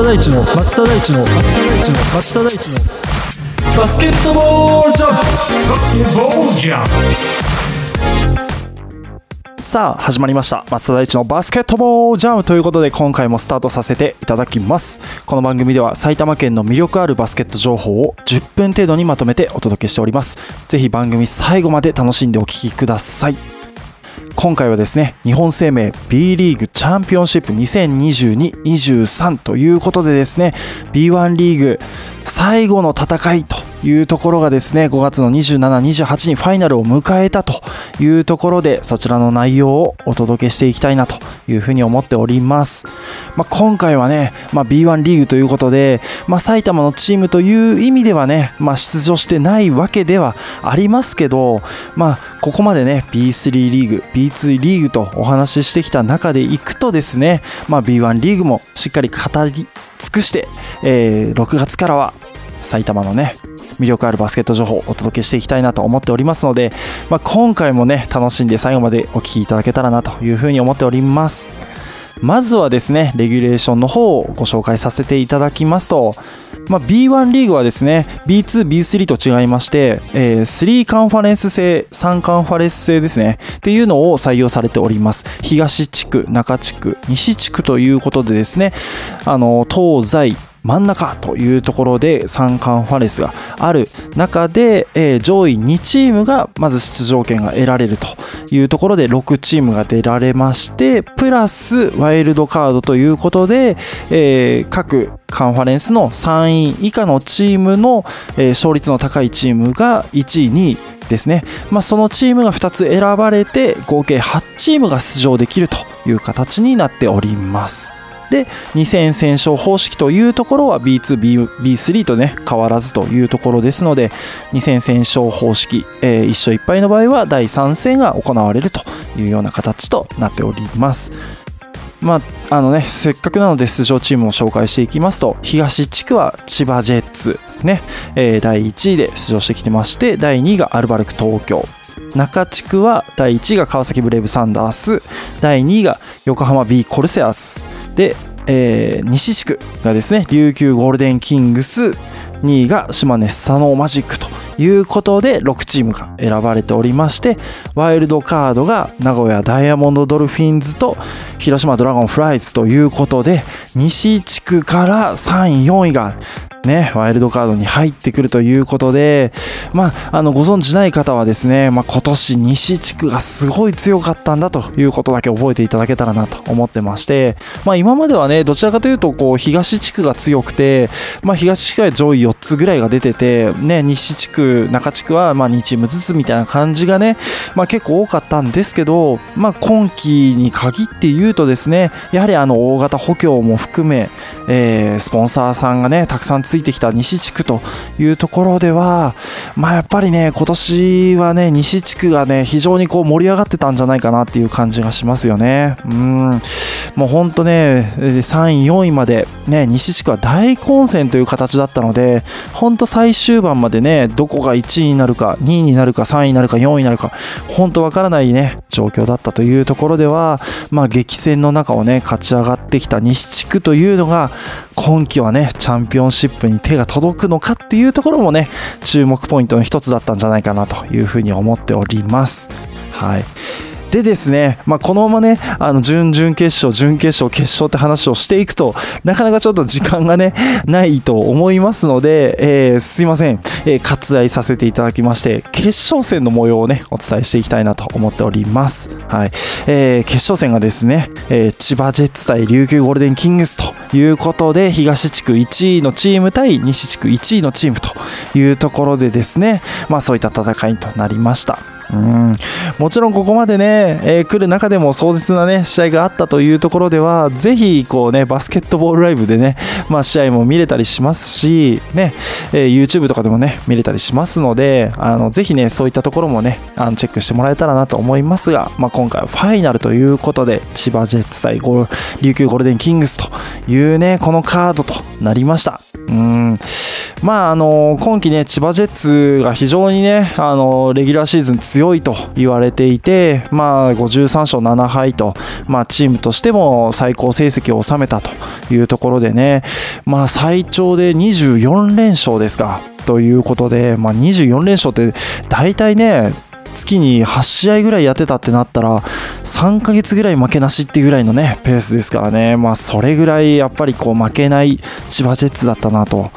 松田大地の松田大地の松田大地の松田大地のバスケットボールジャンプバスケットボールジャンプさあ始まりました松田大地のバスケットボールジャムということで今回もスタートさせていただきますこの番組では埼玉県の魅力あるバスケット情報を10分程度にまとめてお届けしておりますぜひ番組最後まで楽しんでお聞きください今回はですね日本生命 B リーグチャンピオンシップ2022-23ということでですね B1 リーグ最後の戦いというところがですね5月の27、28にファイナルを迎えたというところでそちらの内容をお届けしていきたいなというふうに思っております、まあ、今回はね、まあ、B1 リーグということで、まあ、埼玉のチームという意味ではね、まあ、出場してないわけではありますけど、まあ、ここまでね B3 リーグ B2 リーグとお話ししてきた中でいくとですね、まあ、B1 リーグもしっかり語り尽くして、えー、6月からは埼玉のね魅力あるバスケット情報をお届けしていきたいなと思っておりますので、まあ、今回もね楽しんで最後までお聴きいただけたらなというふうに思っております。まずはですねレギュレーションの方をご紹介させていただきますとまあ、B1 リーグはですね B2、B3 と違いまして、えー、3カンファレンス制、3カンファレンス制ですねっていうのを採用されております。東地区、中地区、西地区ということでですねあの東西真ん中というところで3カンファレンスがある中で、えー、上位2チームがまず出場権が得られるというところで6チームが出られましてプラスワイルドカードということで、えー、各カンファレンスの3位以下のチームの、えー、勝率の高いチームが1位2位ですね、まあ、そのチームが2つ選ばれて合計8チームが出場できるという形になっております。で2戦戦勝方式というところは B2、B3 とね変わらずというところですので2戦戦勝方式、えー、1勝1敗の場合は第3戦が行われるというような形となっております。まあ、あのね、せっかくなので出場チームを紹介していきますと、東地区は千葉ジェッツ、ね、えー、第1位で出場してきてまして、第2位がアルバルク東京、中地区は第1位が川崎ブレイブサンダース、第2位が横浜 B コルセアス、で、えー、西地区がですね、琉球ゴールデンキングス、2位が島根スサノーマジックということで6チームが選ばれておりましてワイルドカードが名古屋ダイヤモンドドルフィンズと広島ドラゴンフライズということで西地区から3位4位がね、ワイルドカードに入ってくるということで、まあ、あの、ご存知ない方はですね、まあ、今年西地区がすごい強かったんだということだけ覚えていただけたらなと思ってまして、まあ、今まではね、どちらかというと、こう、東地区が強くて、まあ、東地区は上位4つぐらいが出てて、ね、西地区、中地区は、まあ、2チームずつみたいな感じがね、まあ、結構多かったんですけど、まあ、今季に限って言うとですね、やはりあの、大型補強も含め、えー、スポンサーさんがね、たくさんついてきた西地区というところでは、まあやっぱりね、今年はね、西地区がね、非常にこう盛り上がってたんじゃないかなっていう感じがしますよね。うん。もうほんとね、3位、4位までね、西地区は大混戦という形だったので、ほんと最終盤までね、どこが1位になるか、2位になるか、3位になるか、4位になるか、ほんとわからないね、状況だったというところでは、まあ激戦の中をね、勝ち上がってきた西地区というのが、今季はね、チャンピオンシップに手が届くのかっていうところもね、注目ポイントの一つだったんじゃないかなというふうに思っております。はい。でですね、まあ、このままね、あの、準々決勝、準決勝、決勝って話をしていくと、なかなかちょっと時間がね、ないと思いますので、えー、すいません、えー、割愛させていただきまして、決勝戦の模様をね、お伝えしていきたいなと思っております。はい。えー、決勝戦がですね、えー、千葉ジェッツ対琉球ゴールデンキングスということで、東地区1位のチーム対西地区1位のチームというところでですね、まあそういった戦いとなりました。うんもちろんここまでね、えー、来る中でも壮絶なね、試合があったというところでは、ぜひ、こうね、バスケットボールライブでね、まあ、試合も見れたりしますし、ね、えー、YouTube とかでもね、見れたりしますので、あの、ぜひね、そういったところもね、あのチェックしてもらえたらなと思いますが、まあ、今回はファイナルということで、千葉ジェッツ対琉球ゴールデンキングスというね、このカードとなりました。うんまああの今季ね千葉ジェッツが非常にねあのレギュラーシーズン強と言われていてまあ53勝7敗とまあチームとしても最高成績を収めたというところでねまあ最長で24連勝ですかということでまあ24連勝って大体ね月に8試合ぐらいやってたってなったら3ヶ月ぐらい負けなしっていうぐらいのねペースですからね。まあそれぐらいやっぱりこう負けない千葉ジェッツだったなと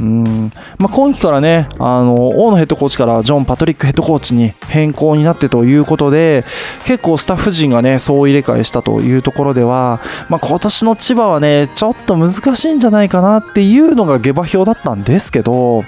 うん。まあ、今季からねあの大野ヘッドコーチからジョン・パトリックヘッドコーチに変更になってということで結構スタッフ陣がね総入れ替えしたというところでは、まあ、今年の千葉はねちょっと難しいんじゃないかなっていうのが下馬評だったんですけど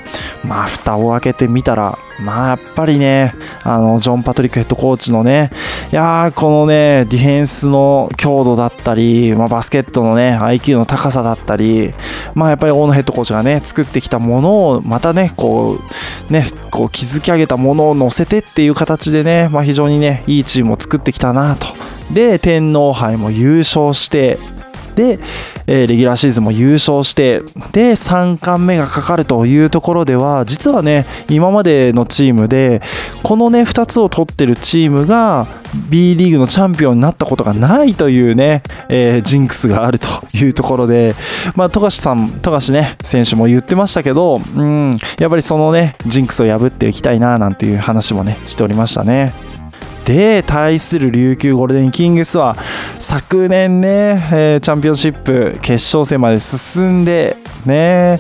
まあ蓋を開けてみたらまあやっぱりね、あの、ジョン・パトリックヘッドコーチのね、いやー、このね、ディフェンスの強度だったり、まあ、バスケットのね、IQ の高さだったり、まあやっぱり大野ヘッドコーチがね、作ってきたものを、またね、こう、ね、こう築き上げたものを乗せてっていう形でね、まあ非常にね、いいチームを作ってきたなと。で、天皇杯も優勝して、で、えー、レギュラーシーズンも優勝して、で、3冠目がかかるというところでは、実はね、今までのチームで、このね、2つを取ってるチームが、B リーグのチャンピオンになったことがないというね、えー、ジンクスがあるというところで、まあ、富樫さん、富樫ね、選手も言ってましたけど、うん、やっぱりそのね、ジンクスを破っていきたいな、なんていう話もね、しておりましたね。で対する琉球ゴールデンキングスは昨年ね、えー、チャンピオンシップ決勝戦まで進んでね、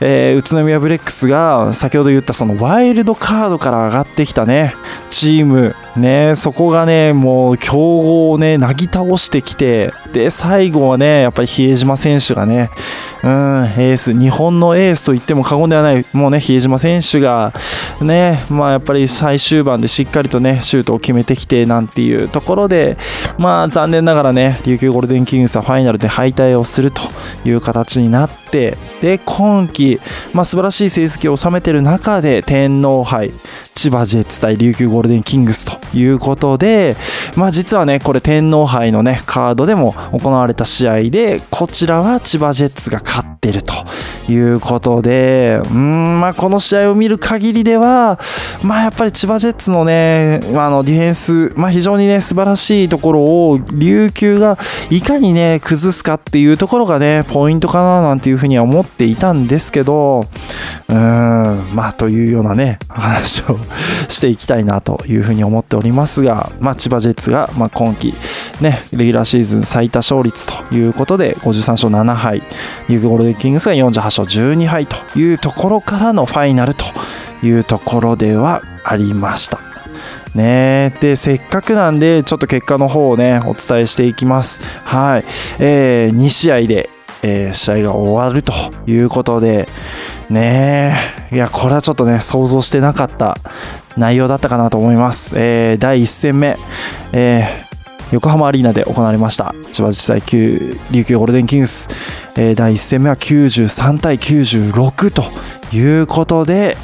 えー、宇都宮ブレックスが先ほど言ったそのワイルドカードから上がってきたねチームねそこがねもう強豪をねなぎ倒してきてで最後はねやっぱり比江島選手がねうん、エース、日本のエースと言っても過言ではない、もうね、比江島選手が、ね、まあやっぱり最終盤でしっかりとね、シュートを決めてきてなんていうところで、まあ残念ながらね、琉球ゴールデンキングスはファイナルで敗退をするという形になって、で、今季、まあ素晴らしい成績を収めている中で天皇杯、千葉ジェッツ対琉球ゴールデンキングスということで、まあ実はね、これ天皇杯のね、カードでも行われた試合で、こちらは千葉ジェッツが勝ってるということで、うん、まあこの試合を見る限りでは、まあやっぱり千葉ジェッツのね、あのディフェンス、まあ非常にね、素晴らしいところを琉球がいかにね、崩すかっていうところがね、ポイントかななんていうふうには思っていたんですけど、うん、まあというようなね、話を していきたいなというふうに思ってっておりますが、まあ、千葉ジェッツが、まあ、今季、ね、レギュラーシーズン最多勝率ということで53勝7敗ニューゴールデンキングスが48勝12敗というところからのファイナルというところではありました。ねでせっかくなんでちょっと結果の方をねお伝えしていきますはい、えー、2試合で、えー、試合が終わるということでねえ。いや、これはちょっとね、想像してなかった内容だったかなと思います。えー、第1戦目、えー、横浜アリーナで行われました千葉自治体級琉球ゴールデンキングス、えー、第1戦目は93対96ということで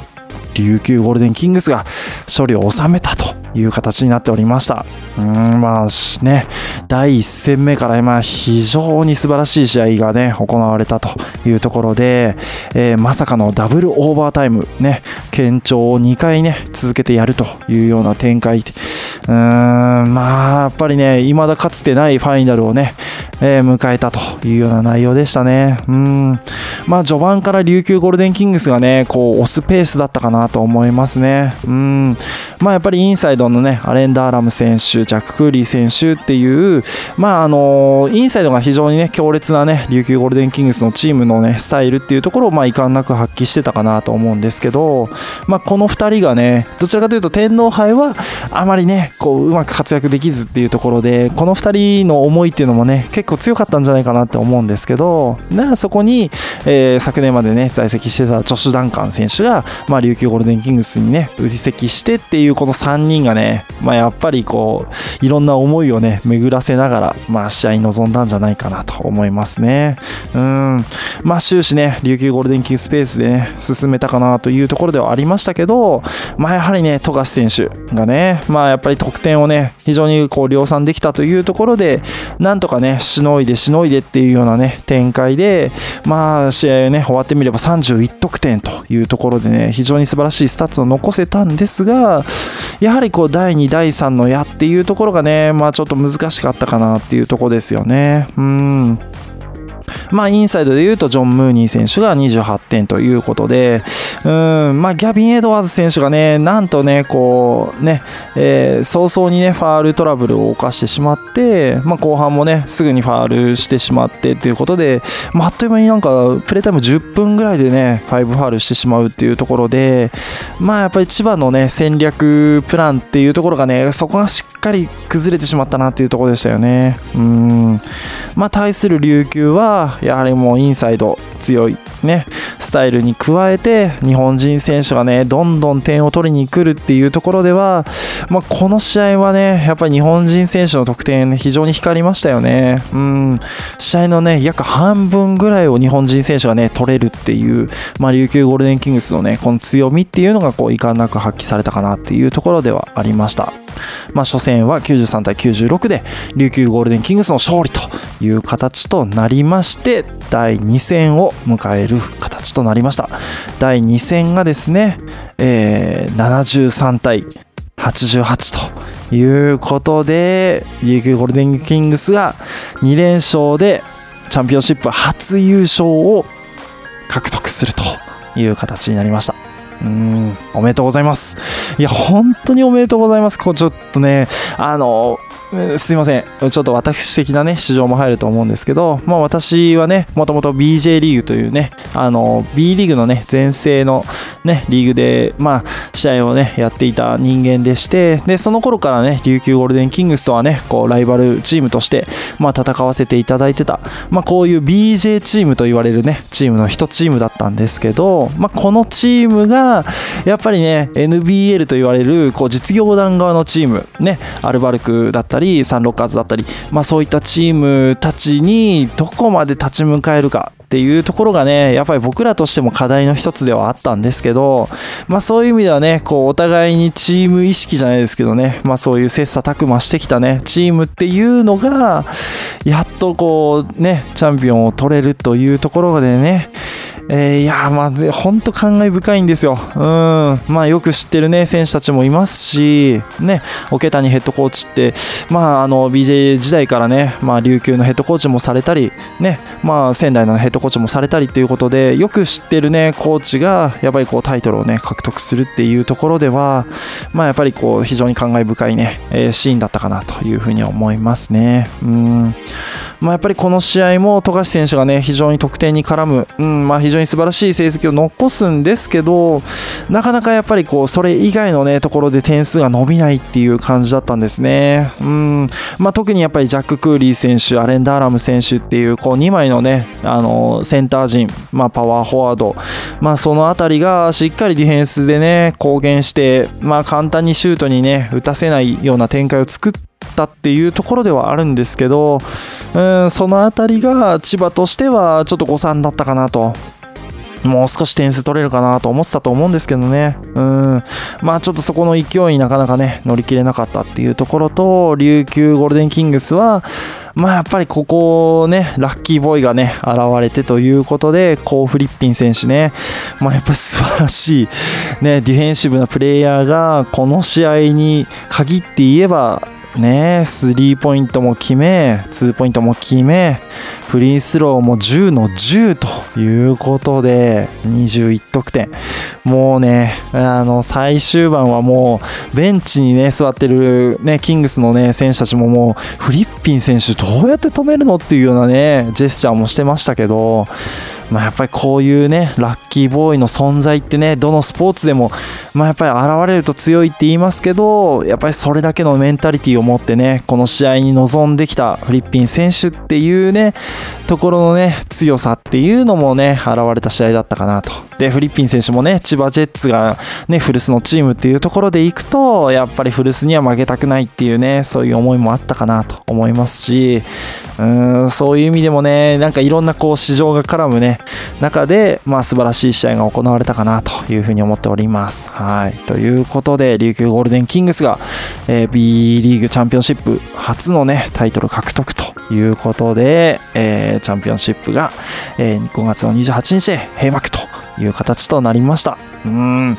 琉球ゴールデンキングスが勝利を収めたという形になっておりました。うん、まあね、第1戦目からまあ非常に素晴らしい試合がね、行われたというところで、えー、まさかのダブルオーバータイム、ね、堅調を2回ね、続けてやるというような展開。うーん、まあ、やっぱりね、未だかつてないファイナルをね、えー、迎えたというような内容でしたね。うん。まあ、序盤から琉球ゴールデンキングスがね、こう、押すペースだったかなと思いますね。うん。まあ、やっぱりインサイドのね、アレンダーラム選手、ジャック・クーリー選手っていう、まあ、あのインサイドが非常にね、強烈なね、琉球ゴールデンキングスのチームのね、スタイルっていうところを、まあ、遺憾なく発揮してたかなと思うんですけど、まあ、この2人がね、どちらかというと天皇杯は、あまりね、こう、うまく活躍できずっていうところで、この2人の思いっていうのもね、結構強かったんじゃないかなって思うんですけど、なそこに、えー、昨年までね、在籍してたジョシュ・ダンカン選手が、まあ、琉球ゴールデンキングスにね、移籍してっていう、この3人がね、まあ、やっぱりこういろんな思いをね巡らせながら、まあ、試合に臨んだんじゃないかなと思いますね。うんまあ、終始ね琉球ゴールデンキングスペースでね進めたかなというところではありましたけど、まあ、やはりね富樫選手がね、まあ、やっぱり得点をね非常にこう量産できたというところでなんとかねしのいでしのいでっていうようなね展開で、まあ、試合ね終わってみれば31得点というところでね非常に素晴らしいスタッツを残せたんですがやはりこう第2第3の矢っていうところがねまあちょっと難しかったかなっていうところですよね。うん。まあ、インサイドで言うと、ジョン・ムーニー選手が28点ということで、うん、まあ、ギャビン・エドワーズ選手がね、なんとね、こう、ね、えー、早々にね、ファールトラブルを犯してしまって、まあ、後半もね、すぐにファールしてしまってということで、まあ、あっという間になんか、プレータイム10分ぐらいでね、5ファールしてしまうっていうところで、まあ、やっぱり千葉のね、戦略プランっていうところがね、そこがしっかり崩れてしまったなっていうところでしたよね。うん。まあ、対する琉球は、やはりもうインサイド強いね、スタイルに加えて日本人選手がねどんどん点を取りに来るっていうところでは、まあ、この試合はねやっぱり日本人選手の得点、非常に光りましたよね。うん試合のね約半分ぐらいを日本人選手がね取れるっていう、まあ、琉球ゴールデンキングスのねこの強みっていうのがこう遺憾なく発揮されたかなっていうところではありました。まあ、初戦は93対96で琉球ゴールデンキングスの勝利という形となりまして第2戦を迎える形となりました。第2戦がですね、えー、73対88ということで琉球ゴールデンキングスが2連勝でチャンピオンシップ初優勝を獲得するという形になりました。うんおめでとうございます。いや本当におめでとうございます。こうちょっとねあの すいません。ちょっと私的なね、市場も入ると思うんですけど、まあ私はね、もともと BJ リーグというね、あの、B リーグのね、全盛のね、リーグで、まあ、試合をね、やっていた人間でして、で、その頃からね、琉球ゴールデンキングスとはね、こう、ライバルチームとして、まあ、戦わせていただいてた、まあ、こういう BJ チームと言われるね、チームの一チームだったんですけど、まあ、このチームが、やっぱりね、NBL と言われる、こう、実業団側のチーム、ね、アルバルクだったりったりサンロッカーズだったり、まあ、そういったチームたちにどこまで立ち向かえるかっていうところがねやっぱり僕らとしても課題の一つではあったんですけど、まあ、そういう意味ではねこうお互いにチーム意識じゃないですけどね、まあ、そういう切磋琢磨してきたねチームっていうのがやっとこうねチャンピオンを取れるというところでねえー、いやまあ、本当感慨深いんですよ。うん。まあ、よく知ってるね、選手たちもいますし、ね、桶谷ヘッドコーチって、まあ、あの、BJ 時代からね、まあ、琉球のヘッドコーチもされたり、ね、まあ、仙台のヘッドコーチもされたりということで、よく知ってるね、コーチが、やっぱりこう、タイトルをね、獲得するっていうところでは、まあ、やっぱりこう、非常に感慨深いね、えー、シーンだったかなというふうに思いますね。うん。まあ、やっぱりこの試合も富樫選手がね非常に得点に絡む、うんまあ、非常に素晴らしい成績を残すんですけどなかなかやっぱりこうそれ以外のねところで点数が伸びないっていう感じだったんですね、うん。まあ、特にやっぱりジャック・クーリー選手アレン・ダーラム選手っていうこう2枚のねあのセンター陣、まあ、パワーフォワード、まあ、その辺りがしっかりディフェンスでね貢献して、まあ、簡単にシュートにね打たせないような展開を作ったっていうところではあるんですけどうんその辺りが千葉としてはちょっと誤算だったかなともう少し点数取れるかなと思ってたと思うんですけどね。うん。まあちょっとそこの勢いになかなかね、乗り切れなかったっていうところと、琉球ゴールデンキングスは、まあやっぱりここね、ラッキーボーイがね、現れてということで、コー・フリッピン選手ね、まあやっぱり素晴らしい、ね、ディフェンシブなプレイヤーが、この試合に限って言えば、ねえスリーポイントも決め、ツーポイントも決め、フリースローも10の10ということで、21得点。もうね、あの、最終盤はもう、ベンチにね、座ってるね、キングスのね、選手たちももう、フリッピン選手どうやって止めるのっていうようなね、ジェスチャーもしてましたけど、まあ、やっぱりこういうね、ラッキーボーイの存在ってね、どのスポーツでも、まあ、やっぱり現れると強いって言いますけど、やっぱりそれだけのメンタリティーを持ってね、この試合に臨んできたフリッピン選手っていうね、ところのね、強さっていうのもね、現れた試合だったかなとで、フリッピン選手もね、千葉ジェッツがね、古巣のチームっていうところで行くと、やっぱり古巣には負けたくないっていうね、そういう思いもあったかなと思いますし、うーん、そういう意味でもね、なんかいろんなこう市場が絡むね、中で、まあ素晴らしい試合が行われたかなというふうに思っております。はい。ということで、琉球ゴールデンキングスが、えー、B リーグチャンピオンシップ初のね、タイトル獲得ということで、えー、チャンピオンシップが、えー、5月の28日で閉幕という形となりました。うん。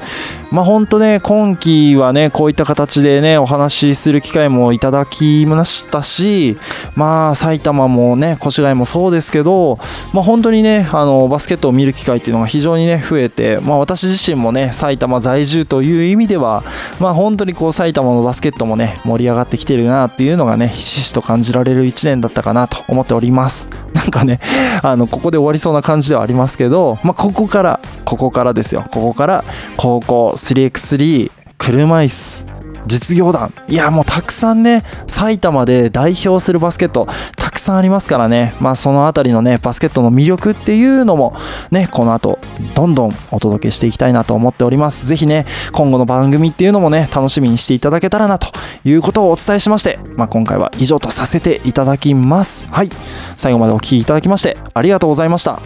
まあ本当ね、今季はね、こういった形でね、お話しする機会もいただきましたし、まあ埼玉もね、越谷もそうですけど、まあ本当にね、あの、バスケットを見る機会っていうのが非常にね、増えて、まあ私自身もね、埼玉在住という意味では、まあ本当にこう埼玉のバスケットもね、盛り上がってきてるなっていうのがね、ひしひしと感じられる1年だったかなと思っております。なんかね、あの、ここで終わりそうな感じではありますけど、まあここから、ここからですよ。ここから高校 3x3 車椅子実業団。いやもうたくさんね埼玉で代表するバスケットたくさんありますからね。まあその辺りのねバスケットの魅力っていうのもねこの後どんどんお届けしていきたいなと思っております。ぜひね今後の番組っていうのもね楽しみにしていただけたらなということをお伝えしましてまあ今回は以上とさせていただきます。はい。最後までお聴きいただきましてありがとうございました。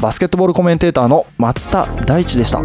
バスケットボールコメンテーターの松田大地でした。